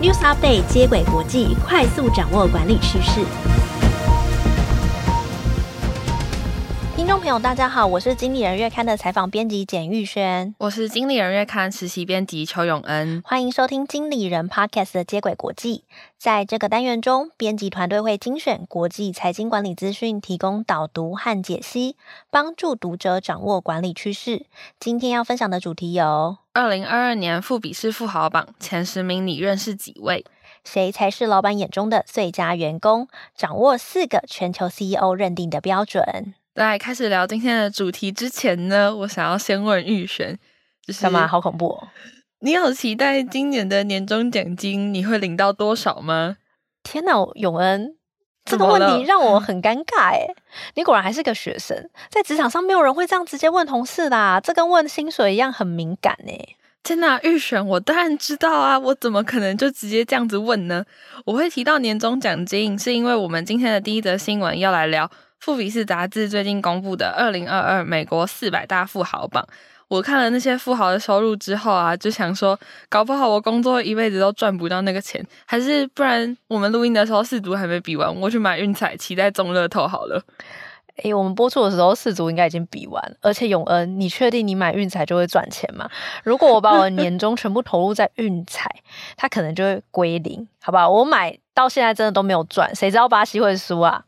News Update 接轨国际，快速掌握管理趋势。听众朋友，大家好，我是经理人月刊的采访编辑简玉轩，我是经理人月刊实习编辑邱永恩，欢迎收听经理人 Podcast 的接轨国际。在这个单元中，编辑团队会精选国际财经管理资讯，提供导读和解析，帮助读者掌握管理趋势。今天要分享的主题有：二零二二年富比士富豪榜前十名，你认识几位？谁才是老板眼中的最佳员工？掌握四个全球 CEO 认定的标准。在开始聊今天的主题之前呢，我想要先问玉璇，就是干嘛？好恐怖哦！你有期待今年的年终奖金你会领到多少吗？天哪，永恩，这个问题让我很尴尬诶。你果然还是个学生，在职场上没有人会这样直接问同事啦，这跟问薪水一样很敏感诶。天呐，预选，我当然知道啊，我怎么可能就直接这样子问呢？我会提到年终奖金，是因为我们今天的第一则新闻要来聊。富比士杂志最近公布的二零二二美国四百大富豪榜，我看了那些富豪的收入之后啊，就想说，搞不好我工作一辈子都赚不到那个钱，还是不然我们录音的时候四组还没比完，我去买运彩，期待中乐透好了。诶、我们播出的时候四组应该已经比完，而且永恩，你确定你买运彩就会赚钱吗？如果我把我的年终全部投入在运彩，它可能就会归零，好吧？我买。到现在真的都没有赚，谁知道巴西会输啊？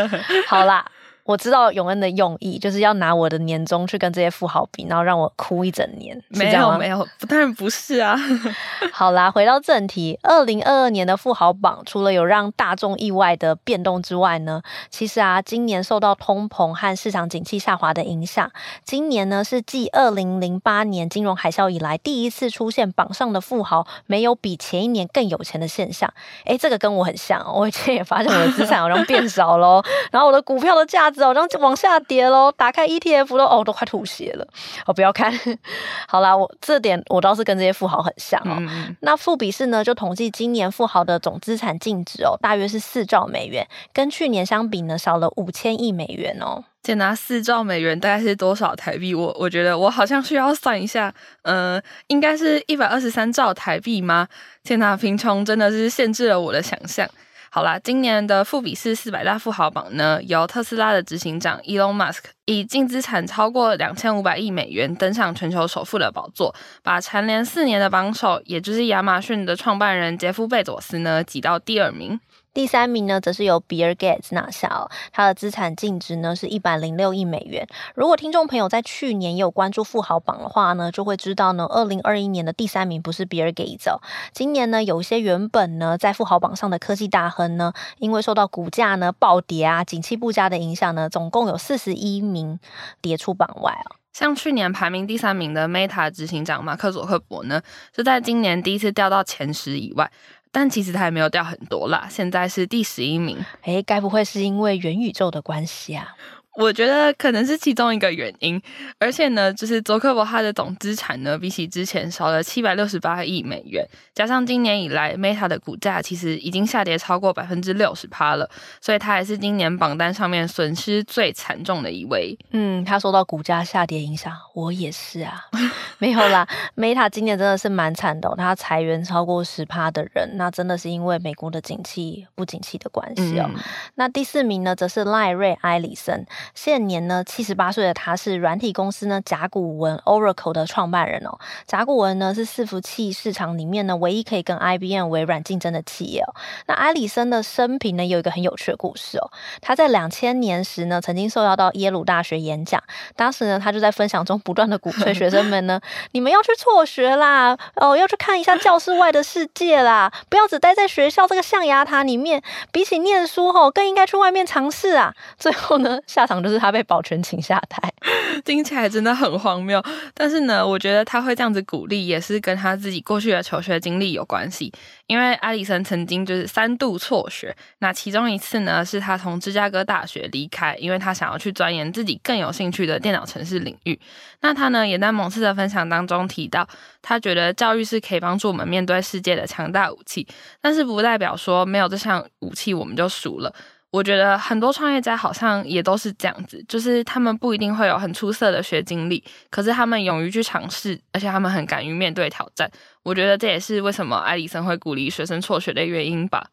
好啦。我知道永恩的用意，就是要拿我的年终去跟这些富豪比，然后让我哭一整年。没有没有，当然不是啊。好啦，回到正题，二零二二年的富豪榜，除了有让大众意外的变动之外呢，其实啊，今年受到通膨和市场景气下滑的影响，今年呢是继二零零八年金融海啸以来第一次出现榜上的富豪没有比前一年更有钱的现象。哎，这个跟我很像，我以前也发现我的资产好像变少喽，然后我的股票的价值。然后就往下跌喽，打开 ETF 都哦，都快吐血了。哦，不要看，好啦，我这点我倒是跟这些富豪很像哦。嗯、那富比士呢，就统计今年富豪的总资产净值哦，大约是四兆美元，跟去年相比呢，少了五千亿美元哦。先拿四兆美元大概是多少台币？我我觉得我好像需要算一下，嗯、呃，应该是一百二十三兆台币吗？天哪，贫穷真的是限制了我的想象。好啦，今年的富比士四百大富豪榜呢，由特斯拉的执行长 Elon Musk 以净资产超过两千五百亿美元登上全球首富的宝座，把蝉联四年的榜首，也就是亚马逊的创办人杰夫贝佐斯呢挤到第二名。第三名呢，则是由比尔盖茨拿下哦，他的资产净值呢是一百零六亿美元。如果听众朋友在去年有关注富豪榜的话呢，就会知道呢，二零二一年的第三名不是比尔盖茨哦。今年呢，有一些原本呢在富豪榜上的科技大亨呢，因为受到股价呢暴跌啊、景气不佳的影响呢，总共有四十一名跌出榜外哦。像去年排名第三名的 Meta 执行长马克佐克伯呢，是在今年第一次掉到前十以外。但其实他也没有掉很多啦，现在是第十一名。诶，该不会是因为元宇宙的关系啊？我觉得可能是其中一个原因，而且呢，就是佐克伯他的总资产呢，比起之前少了七百六十八亿美元，加上今年以来 Meta 的股价其实已经下跌超过百分之六十趴了，所以他也是今年榜单上面损失最惨重的一位。嗯，他受到股价下跌影响，我也是啊，没有啦，Meta 今年真的是蛮惨的哦，他裁员超过十趴的人，那真的是因为美国的景气不景气的关系哦。嗯、那第四名呢，则是赖瑞埃里森。现年呢，七十八岁的他是软体公司呢甲骨文 Oracle 的创办人哦。甲骨文呢是伺服器市场里面呢唯一可以跟 IBM 微软竞争的企业哦。那埃里森的生平呢有一个很有趣的故事哦。他在两千年时呢曾经受邀到耶鲁大学演讲，当时呢他就在分享中不断的鼓吹学生们呢，你们要去辍学啦，哦要去看一下教室外的世界啦，不要只待在学校这个象牙塔里面，比起念书吼更应该去外面尝试啊。最后呢下场。就是他被保全请下台，听起来真的很荒谬。但是呢，我觉得他会这样子鼓励，也是跟他自己过去的求学经历有关系。因为阿里森曾经就是三度辍学，那其中一次呢，是他从芝加哥大学离开，因为他想要去钻研自己更有兴趣的电脑程式领域。那他呢，也在某次的分享当中提到，他觉得教育是可以帮助我们面对世界的强大武器，但是不代表说没有这项武器我们就输了。我觉得很多创业家好像也都是这样子，就是他们不一定会有很出色的学经历，可是他们勇于去尝试，而且他们很敢于面对挑战。我觉得这也是为什么艾里森会鼓励学生辍学的原因吧。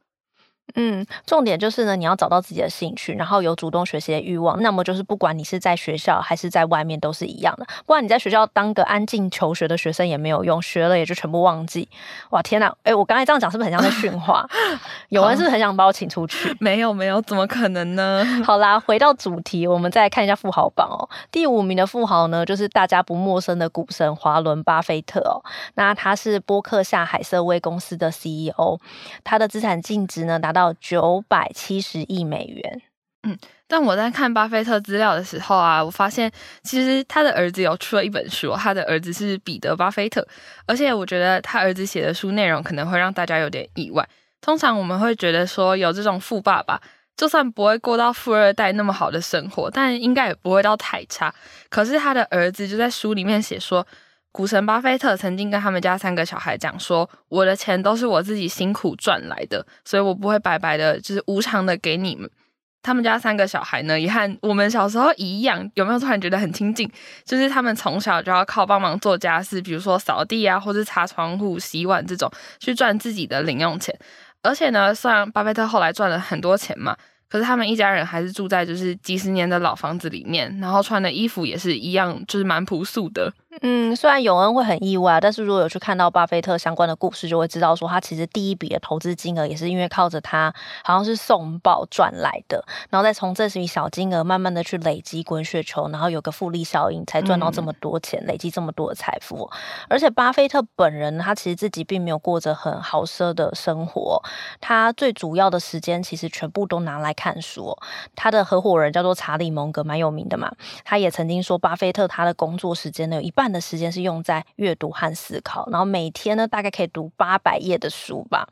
嗯，重点就是呢，你要找到自己的兴趣，然后有主动学习的欲望。那么就是不管你是在学校还是在外面，都是一样的。不然你在学校当个安静求学的学生也没有用，学了也就全部忘记。哇，天哪！哎，我刚才这样讲是不是很像在训话？有人是不是很想把我请出去？没有，没有，怎么可能呢？好啦，回到主题，我们再来看一下富豪榜哦。第五名的富豪呢，就是大家不陌生的股神华伦巴菲特哦。那他是波克夏海瑟威公司的 CEO，他的资产净值呢达到九百七十亿美元。嗯，但我在看巴菲特资料的时候啊，我发现其实他的儿子有出了一本书，他的儿子是彼得巴菲特，而且我觉得他儿子写的书内容可能会让大家有点意外。通常我们会觉得说有这种富爸爸，就算不会过到富二代那么好的生活，但应该也不会到太差。可是他的儿子就在书里面写说。股神巴菲特曾经跟他们家三个小孩讲说：“我的钱都是我自己辛苦赚来的，所以我不会白白的，就是无偿的给你们。”他们家三个小孩呢，也和我们小时候一样，有没有突然觉得很亲近？就是他们从小就要靠帮忙做家事，比如说扫地啊，或是擦窗户、洗碗这种，去赚自己的零用钱。而且呢，虽然巴菲特后来赚了很多钱嘛。可是他们一家人还是住在就是几十年的老房子里面，然后穿的衣服也是一样，就是蛮朴素的。嗯，虽然永恩会很意外，但是如果有去看到巴菲特相关的故事，就会知道说他其实第一笔的投资金额也是因为靠着他好像是送报赚来的，然后再从这笔小金额慢慢的去累积滚雪球，然后有个复利效应，才赚到这么多钱，嗯、累积这么多的财富。而且巴菲特本人他其实自己并没有过着很豪奢的生活，他最主要的时间其实全部都拿来看书。他的合伙人叫做查理蒙格，蛮有名的嘛，他也曾经说，巴菲特他的工作时间呢有一半。的时间是用在阅读和思考，然后每天呢大概可以读八百页的书吧，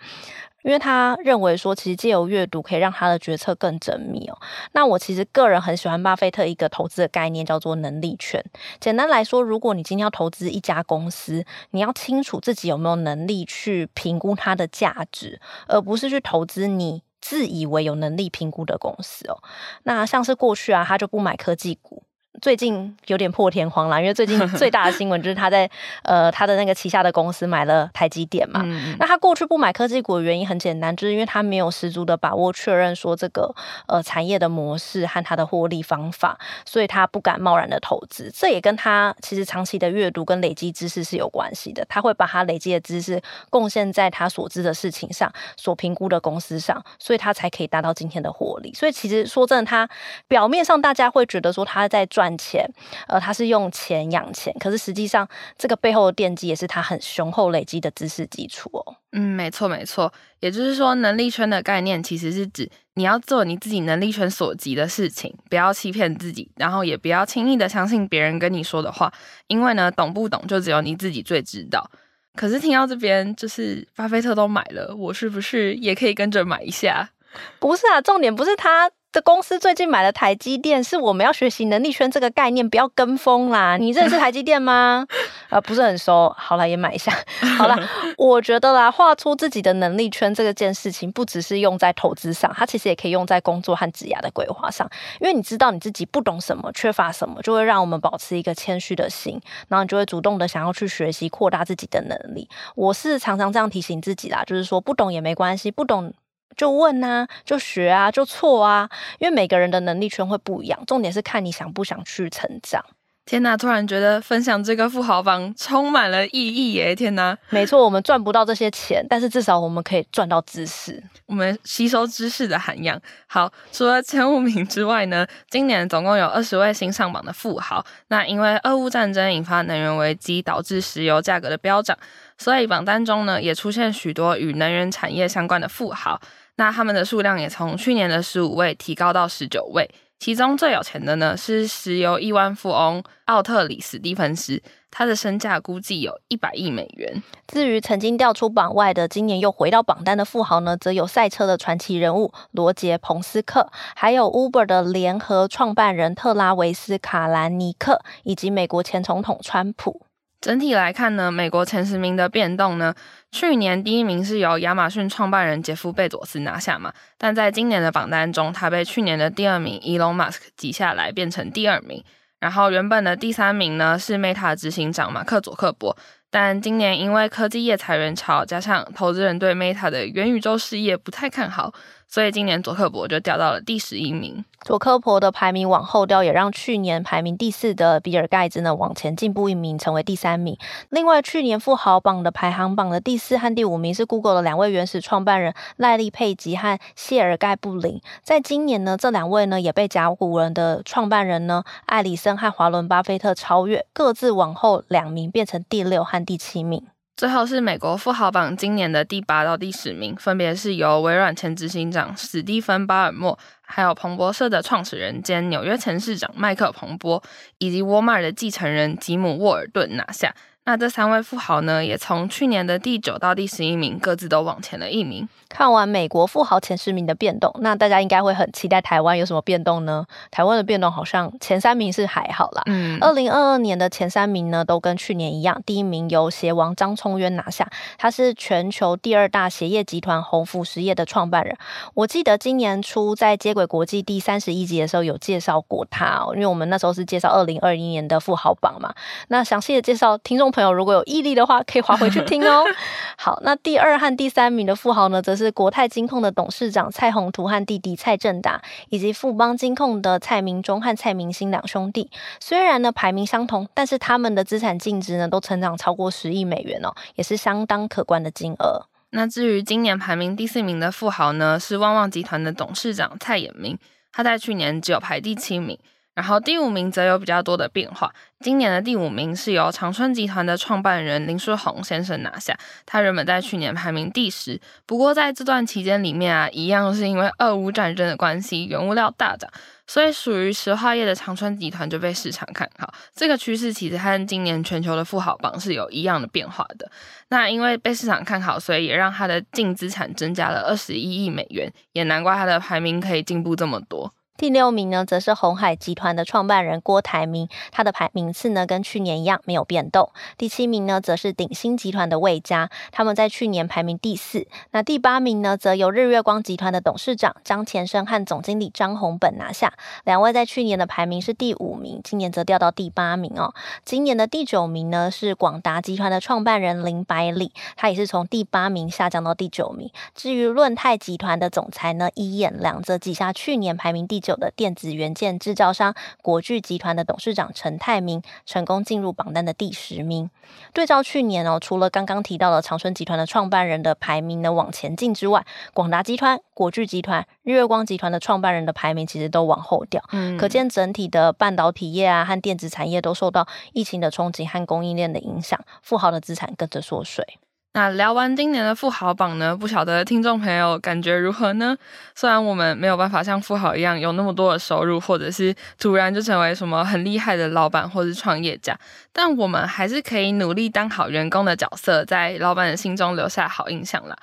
因为他认为说，其实借由阅读可以让他的决策更缜密哦。那我其实个人很喜欢巴菲特一个投资的概念，叫做能力圈。简单来说，如果你今天要投资一家公司，你要清楚自己有没有能力去评估它的价值，而不是去投资你自以为有能力评估的公司哦。那像是过去啊，他就不买科技股。最近有点破天荒啦，因为最近 最大的新闻就是他在呃他的那个旗下的公司买了台积电嘛。嗯、那他过去不买科技股的原因很简单，就是因为他没有十足的把握确认说这个呃产业的模式和他的获利方法，所以他不敢贸然的投资。这也跟他其实长期的阅读跟累积知识是有关系的。他会把他累积的知识贡献在他所知的事情上，所评估的公司上，所以他才可以达到今天的获利。所以其实说真的，他表面上大家会觉得说他在赚。赚钱，呃，他是用钱养钱，可是实际上这个背后的奠基也是他很雄厚累积的知识基础哦。嗯，没错没错，也就是说，能力圈的概念其实是指你要做你自己能力圈所及的事情，不要欺骗自己，然后也不要轻易的相信别人跟你说的话，因为呢，懂不懂就只有你自己最知道。可是听到这边，就是巴菲特都买了，我是不是也可以跟着买一下？不是啊，重点不是他。这公司最近买了台积电，是我们要学习能力圈这个概念，不要跟风啦。你认识台积电吗？啊，不是很熟。好了，也买一下。好了，我觉得啦，画出自己的能力圈这个件事情，不只是用在投资上，它其实也可以用在工作和职业的规划上。因为你知道你自己不懂什么，缺乏什么，就会让我们保持一个谦虚的心，然后你就会主动的想要去学习，扩大自己的能力。我是常常这样提醒自己啦，就是说不懂也没关系，不懂。就问啊，就学啊，就错啊，因为每个人的能力圈会不一样，重点是看你想不想去成长。天呐，突然觉得分享这个富豪榜充满了意义耶！天呐，没错，我们赚不到这些钱，但是至少我们可以赚到知识，我们吸收知识的涵养。好，除了前五名之外呢，今年总共有二十位新上榜的富豪。那因为俄乌战争引发能源危机，导致石油价格的飙涨，所以榜单中呢也出现许多与能源产业相关的富豪。那他们的数量也从去年的十五位提高到十九位，其中最有钱的呢是石油亿万富翁奥特里史蒂芬斯，他的身价估计有一百亿美元。至于曾经掉出榜外的，今年又回到榜单的富豪呢，则有赛车的传奇人物罗杰·彭斯克，还有 Uber 的联合创办人特拉维斯·卡兰尼克，以及美国前总统川普。整体来看呢，美国前十名的变动呢，去年第一名是由亚马逊创办人杰夫贝佐斯拿下嘛，但在今年的榜单中，他被去年的第二名伊隆马斯克挤下来，变成第二名。然后原本的第三名呢是 Meta 执行长马克佐克伯，但今年因为科技业裁员潮，加上投资人对 Meta 的元宇宙事业不太看好。所以今年佐克伯就掉到了第十一名。佐克伯的排名往后掉，也让去年排名第四的比尔盖茨呢往前进步一名，成为第三名。另外，去年富豪榜的排行榜的第四和第五名是 Google 的两位原始创办人赖利佩吉和谢尔盖布林。在今年呢，这两位呢也被甲骨文的创办人呢艾里森和华伦巴菲特超越，各自往后两名，变成第六和第七名。最后是美国富豪榜今年的第八到第十名，分别是由微软前执行长史蒂芬·巴尔默，还有彭博社的创始人兼纽约前市长迈克·彭博，以及沃尔玛的继承人吉姆·沃尔顿拿下。那这三位富豪呢，也从去年的第九到第十一名，各自都往前了一名。看完美国富豪前十名的变动，那大家应该会很期待台湾有什么变动呢？台湾的变动好像前三名是还好啦。嗯，二零二二年的前三名呢，都跟去年一样，第一名由鞋王张聪渊拿下，他是全球第二大鞋业集团鸿福实业的创办人。我记得今年初在接轨国际第三十一集的时候有介绍过他哦，因为我们那时候是介绍二零二一年的富豪榜嘛。那详细的介绍，听众朋友如果有毅力的话，可以划回去听哦。好，那第二和第三名的富豪呢，则是。是国泰金控的董事长蔡宏图和弟弟蔡正达，以及富邦金控的蔡明忠和蔡明兴两兄弟。虽然呢排名相同，但是他们的资产净值呢都成长超过十亿美元哦，也是相当可观的金额。那至于今年排名第四名的富豪呢，是旺旺集团的董事长蔡衍明，他在去年只有排第七名。然后第五名则有比较多的变化。今年的第五名是由长春集团的创办人林书鸿先生拿下。他原本在去年排名第十，不过在这段期间里面啊，一样是因为俄乌战争的关系，原物料大涨，所以属于石化业的长春集团就被市场看好。这个趋势其实和今年全球的富豪榜是有一样的变化的。那因为被市场看好，所以也让他的净资产增加了二十一亿美元，也难怪他的排名可以进步这么多。第六名呢，则是鸿海集团的创办人郭台铭，他的排名次呢跟去年一样没有变动。第七名呢，则是鼎新集团的魏家，他们在去年排名第四。那第八名呢，则由日月光集团的董事长张前生和总经理张宏本拿下，两位在去年的排名是第五名，今年则掉到第八名哦。今年的第九名呢，是广达集团的创办人林百里，他也是从第八名下降到第九名。至于润泰集团的总裁呢，伊彦良则挤下去年排名第九的电子元件制造商国巨集团的董事长陈泰明成功进入榜单的第十名。对照去年哦，除了刚刚提到的长春集团的创办人的排名呢往前进之外，广达集团、国巨集团、日月光集团的创办人的排名其实都往后掉。嗯，可见整体的半导体业啊和电子产业都受到疫情的冲击和供应链的影响，富豪的资产跟着缩水。那聊完今年的富豪榜呢，不晓得听众朋友感觉如何呢？虽然我们没有办法像富豪一样有那么多的收入，或者是突然就成为什么很厉害的老板或是创业家，但我们还是可以努力当好员工的角色，在老板的心中留下好印象啦。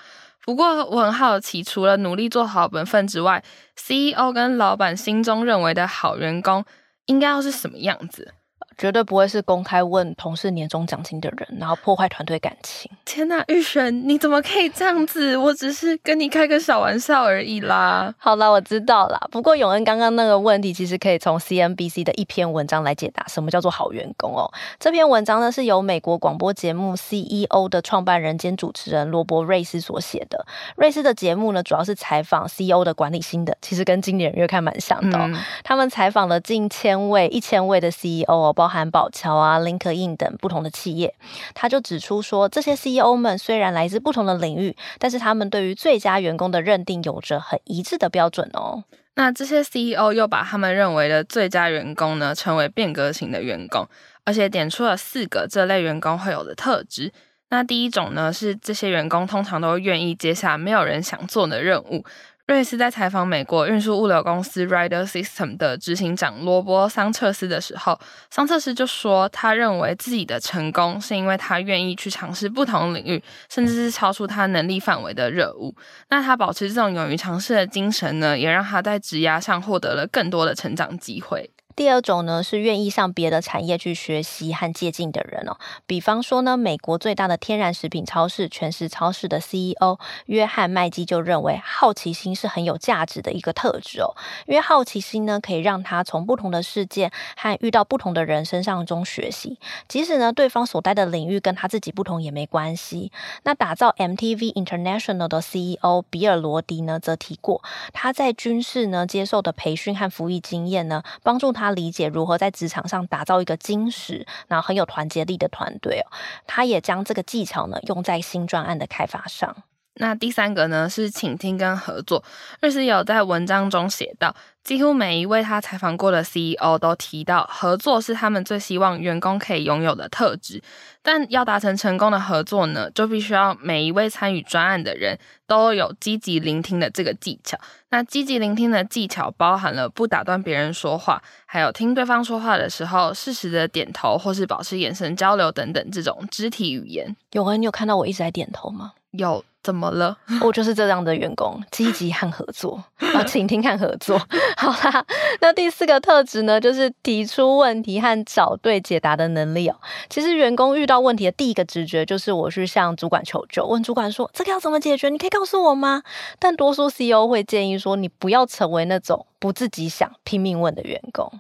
不过我很好奇，除了努力做好本分之外，CEO 跟老板心中认为的好员工应该要是什么样子？绝对不会是公开问同事年终奖金的人，然后破坏团队感情。天哪，玉璇，你怎么可以这样子？我只是跟你开个小玩笑而已啦。好啦，我知道啦。不过永恩刚刚那个问题，其实可以从 CNBC 的一篇文章来解答，什么叫做好员工哦？这篇文章呢是由美国广播节目 CEO 的创办人兼主持人罗伯瑞斯所写的。瑞斯的节目呢，主要是采访 CEO 的管理心得，其实跟经理人月刊蛮像的哦。嗯、他们采访了近千位、一千位的 CEO 哦，包含宝侨啊、link in 等不同的企业，他就指出说，这些 CEO 们虽然来自不同的领域，但是他们对于最佳员工的认定有着很一致的标准哦。那这些 CEO 又把他们认为的最佳员工呢，称为变革型的员工，而且点出了四个这类员工会有的特质。那第一种呢，是这些员工通常都愿意接下没有人想做的任务。瑞斯在采访美国运输物流公司 Rider System 的执行长罗伯桑彻斯的时候，桑彻斯就说，他认为自己的成功是因为他愿意去尝试不同领域，甚至是超出他能力范围的任务。那他保持这种勇于尝试的精神呢，也让他在职涯上获得了更多的成长机会。第二种呢是愿意向别的产业去学习和借鉴的人哦。比方说呢，美国最大的天然食品超市全食超市的 CEO 约翰麦基就认为，好奇心是很有价值的一个特质哦。因为好奇心呢，可以让他从不同的事件和遇到不同的人身上中学习，即使呢对方所待的领域跟他自己不同也没关系。那打造 MTV International 的 CEO 比尔罗迪呢，则提过他在军事呢接受的培训和服役经验呢，帮助他理解如何在职场上打造一个精实、然后很有团结力的团队哦。他也将这个技巧呢用在新专案的开发上。那第三个呢是倾听跟合作。瑞斯有在文章中写到，几乎每一位他采访过的 CEO 都提到，合作是他们最希望员工可以拥有的特质。但要达成成功的合作呢，就必须要每一位参与专案的人都有积极聆听的这个技巧。那积极聆听的技巧包含了不打断别人说话，还有听对方说话的时候适时的点头，或是保持眼神交流等等这种肢体语言。永恩，你有看到我一直在点头吗？有。怎么了？我就是这样的员工，积极和合作啊，倾听和合作。好啦，那第四个特质呢，就是提出问题和找对解答的能力哦。其实员工遇到问题的第一个直觉就是我去向主管求救，问主管说这个要怎么解决？你可以告诉我吗？但多数 CEO 会建议说，你不要成为那种不自己想、拼命问的员工。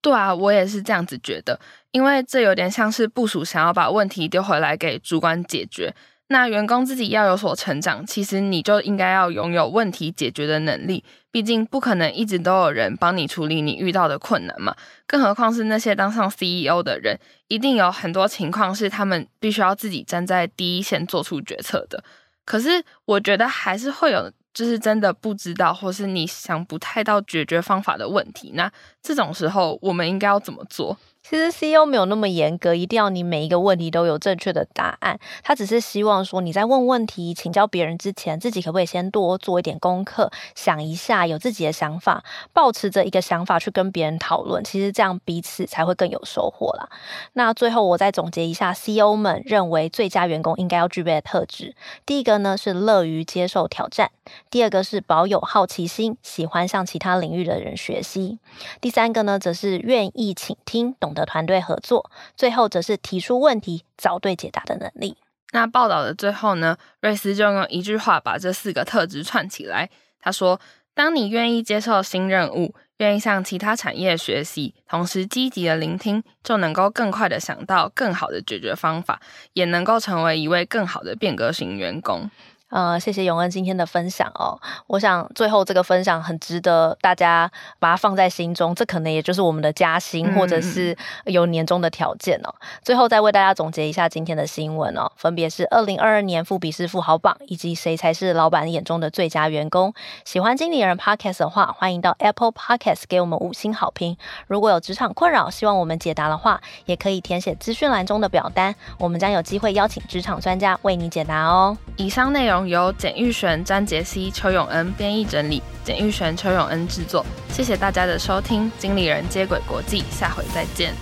对啊，我也是这样子觉得，因为这有点像是部署想要把问题丢回来给主管解决。那员工自己要有所成长，其实你就应该要拥有问题解决的能力。毕竟不可能一直都有人帮你处理你遇到的困难嘛。更何况是那些当上 CEO 的人，一定有很多情况是他们必须要自己站在第一线做出决策的。可是我觉得还是会有，就是真的不知道，或是你想不太到解决方法的问题。那这种时候，我们应该要怎么做？其实 CEO 没有那么严格，一定要你每一个问题都有正确的答案。他只是希望说你在问问题、请教别人之前，自己可不可以先多做一点功课，想一下，有自己的想法，抱持着一个想法去跟别人讨论。其实这样彼此才会更有收获啦。那最后我再总结一下，CEO 们认为最佳员工应该要具备的特质。第一个呢是乐于接受挑战，第二个是保有好奇心，喜欢向其他领域的人学习。第三个呢则是愿意倾听，懂。的团队合作，最后则是提出问题、找对解答的能力。那报道的最后呢，瑞斯就用一句话把这四个特质串起来。他说：“当你愿意接受新任务，愿意向其他产业学习，同时积极的聆听，就能够更快的想到更好的解决方法，也能够成为一位更好的变革型员工。”呃，谢谢永恩今天的分享哦。我想最后这个分享很值得大家把它放在心中，这可能也就是我们的加薪或者是有年终的条件哦。最后再为大家总结一下今天的新闻哦，分别是二零二二年富比士富豪榜以及谁才是老板眼中的最佳员工。喜欢经理人 Podcast 的话，欢迎到 Apple Podcast 给我们五星好评。如果有职场困扰，希望我们解答的话，也可以填写资讯栏中的表单，我们将有机会邀请职场专家为你解答哦。以上内容。由简玉璇、张杰希、邱永恩编译整理，简玉璇、邱永恩制作。谢谢大家的收听，经理人接轨国际，下回再见。